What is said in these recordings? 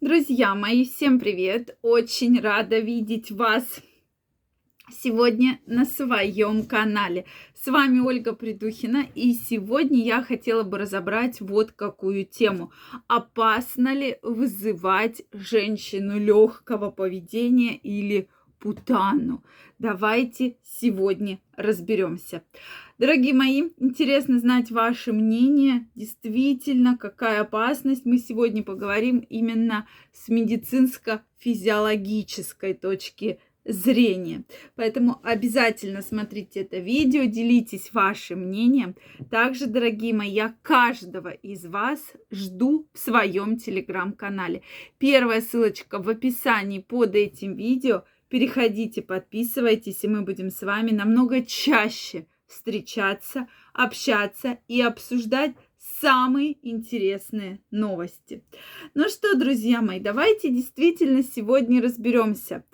Друзья мои, всем привет! Очень рада видеть вас сегодня на своем канале. С вами Ольга Придухина, и сегодня я хотела бы разобрать вот какую тему. Опасно ли вызывать женщину легкого поведения или путану? Давайте сегодня разберемся. Дорогие мои, интересно знать ваше мнение. Действительно, какая опасность. Мы сегодня поговорим именно с медицинско-физиологической точки зрения. Поэтому обязательно смотрите это видео, делитесь вашим мнением. Также, дорогие мои, я каждого из вас жду в своем телеграм-канале. Первая ссылочка в описании под этим видео. Переходите, подписывайтесь, и мы будем с вами намного чаще встречаться, общаться и обсуждать самые интересные новости. Ну что, друзья мои, давайте действительно сегодня разберемся.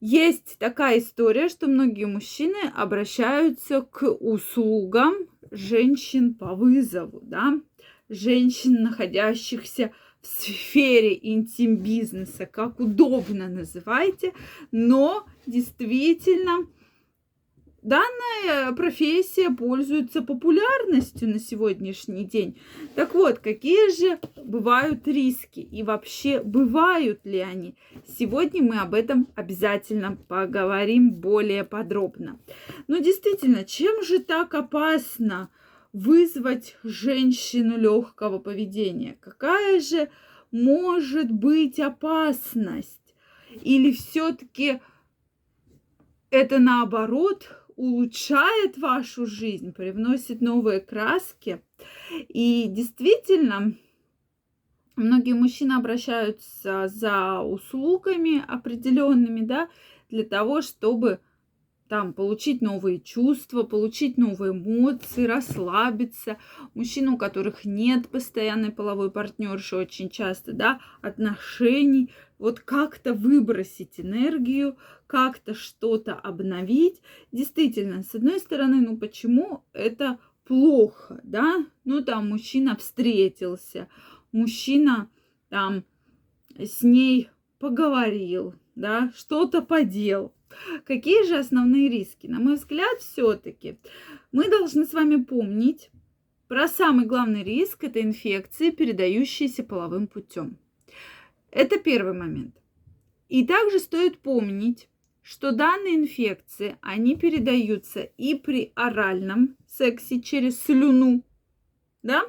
Есть такая история, что многие мужчины обращаются к услугам женщин по вызову, да, женщин, находящихся в сфере интим-бизнеса, как удобно называйте, но действительно Данная профессия пользуется популярностью на сегодняшний день. Так вот, какие же бывают риски и вообще бывают ли они? Сегодня мы об этом обязательно поговорим более подробно. Но действительно, чем же так опасно вызвать женщину легкого поведения? Какая же может быть опасность? Или все-таки это наоборот улучшает вашу жизнь, привносит новые краски. И действительно, многие мужчины обращаются за услугами определенными, да, для того, чтобы там получить новые чувства, получить новые эмоции, расслабиться. Мужчин, у которых нет постоянной половой партнерши очень часто, да, отношений, вот как-то выбросить энергию, как-то что-то обновить. Действительно, с одной стороны, ну почему это плохо, да? Ну там мужчина встретился, мужчина там с ней поговорил, да, что-то подел. Какие же основные риски? На мой взгляд, все-таки мы должны с вами помнить про самый главный риск – это инфекции, передающиеся половым путем. Это первый момент. И также стоит помнить, что данные инфекции, они передаются и при оральном сексе через слюну, да,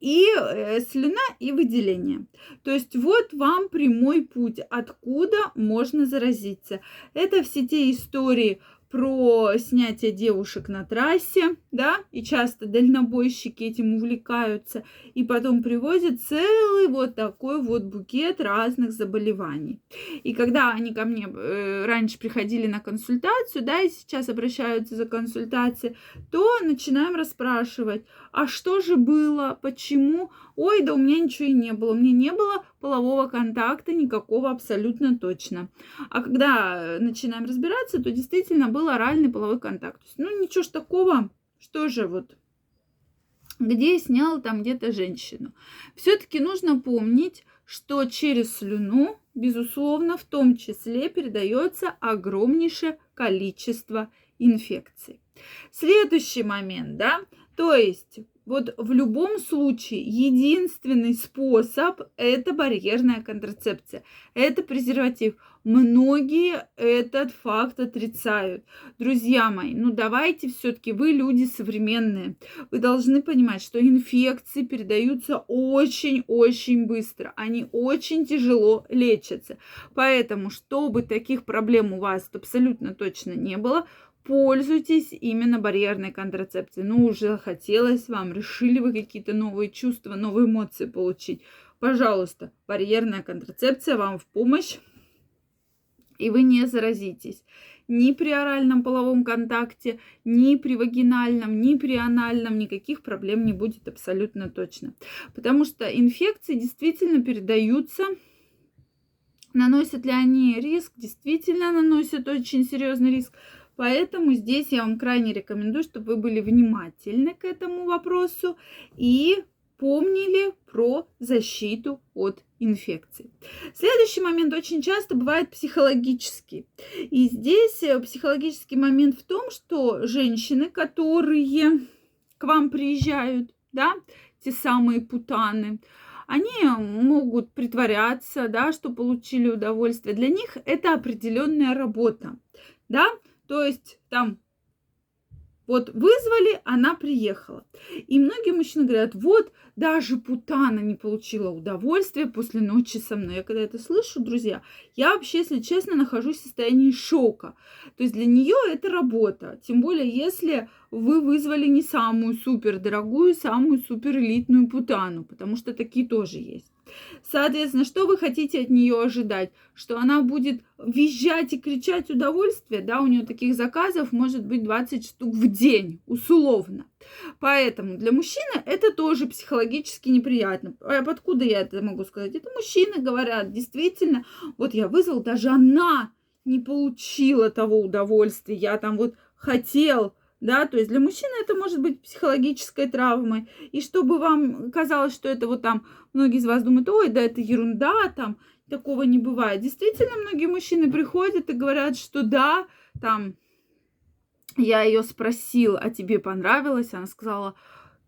и э, слюна и выделение. То есть вот вам прямой путь, откуда можно заразиться. Это все те истории про снятие девушек на трассе, да, и часто дальнобойщики этим увлекаются, и потом привозят целый вот такой вот букет разных заболеваний. И когда они ко мне э, раньше приходили на консультацию, да, и сейчас обращаются за консультацией, то начинаем расспрашивать, а что же было, почему, ой, да у меня ничего и не было, у меня не было полового контакта никакого абсолютно точно. А когда начинаем разбираться, то действительно был оральный половой контакт. ну ничего ж такого, что же вот где снял там где-то женщину. Все-таки нужно помнить, что через слюну, безусловно, в том числе передается огромнейшее количество инфекций. Следующий момент, да, то есть вот в любом случае единственный способ это барьерная контрацепция, это презерватив. Многие этот факт отрицают. Друзья мои, ну давайте все-таки вы люди современные. Вы должны понимать, что инфекции передаются очень-очень быстро. Они очень тяжело лечатся. Поэтому, чтобы таких проблем у вас абсолютно точно не было, пользуйтесь именно барьерной контрацепцией. Ну, уже хотелось вам, решили вы какие-то новые чувства, новые эмоции получить. Пожалуйста, барьерная контрацепция вам в помощь, и вы не заразитесь ни при оральном половом контакте, ни при вагинальном, ни при анальном никаких проблем не будет абсолютно точно. Потому что инфекции действительно передаются Наносят ли они риск? Действительно наносят очень серьезный риск. Поэтому здесь я вам крайне рекомендую, чтобы вы были внимательны к этому вопросу и помнили про защиту от инфекций. Следующий момент очень часто бывает психологический. И здесь э, психологический момент в том, что женщины, которые к вам приезжают, да, те самые путаны, они могут притворяться, да, что получили удовольствие. Для них это определенная работа, да, то есть там вот вызвали, она приехала. И многие мужчины говорят, вот даже Путана не получила удовольствия после ночи со мной. Я когда это слышу, друзья, я вообще, если честно, нахожусь в состоянии шока. То есть для нее это работа. Тем более, если вы вызвали не самую супер дорогую, самую супер элитную Путану, потому что такие тоже есть. Соответственно, что вы хотите от нее ожидать? Что она будет визжать и кричать удовольствие? Да, у нее таких заказов может быть 20 штук в день, условно. Поэтому для мужчины это тоже психологически неприятно. А откуда я это могу сказать? Это мужчины говорят, действительно, вот я вызвал, даже она не получила того удовольствия. Я там вот хотел, да, то есть для мужчины это может быть психологической травмой. И чтобы вам казалось, что это вот там, многие из вас думают, ой, да это ерунда, там, такого не бывает. Действительно, многие мужчины приходят и говорят, что да, там, я ее спросил, а тебе понравилось? Она сказала,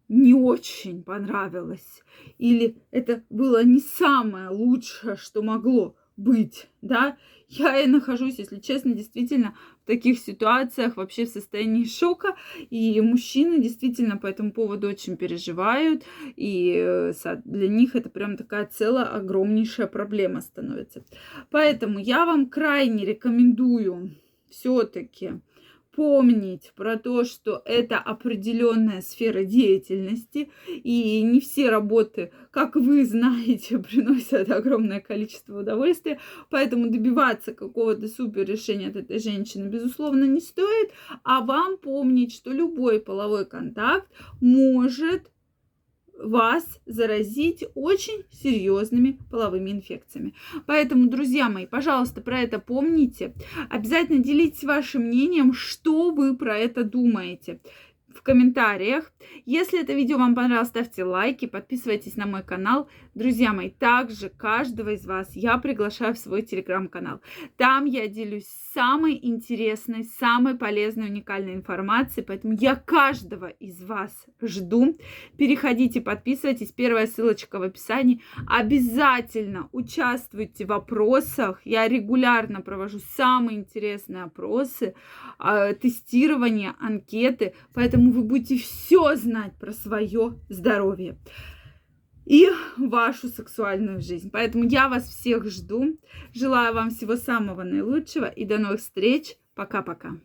не очень понравилось. Или это было не самое лучшее, что могло быть, да, я и нахожусь, если честно, действительно в таких ситуациях вообще в состоянии шока, и мужчины действительно по этому поводу очень переживают, и э, для них это прям такая целая огромнейшая проблема становится. Поэтому я вам крайне рекомендую все-таки помнить про то, что это определенная сфера деятельности, и не все работы, как вы знаете, приносят огромное количество удовольствия, поэтому добиваться какого-то супер решения от этой женщины, безусловно, не стоит, а вам помнить, что любой половой контакт может вас заразить очень серьезными половыми инфекциями. Поэтому, друзья мои, пожалуйста, про это помните. Обязательно делитесь вашим мнением, что вы про это думаете в комментариях. Если это видео вам понравилось, ставьте лайки, подписывайтесь на мой канал. Друзья мои, также каждого из вас я приглашаю в свой телеграм-канал. Там я делюсь самой интересной, самой полезной, уникальной информацией, поэтому я каждого из вас жду. Переходите, подписывайтесь, первая ссылочка в описании. Обязательно участвуйте в опросах. Я регулярно провожу самые интересные опросы, а, тестирование, анкеты, поэтому вы будете все знать про свое здоровье и вашу сексуальную жизнь. Поэтому я вас всех жду. Желаю вам всего самого наилучшего и до новых встреч. Пока-пока.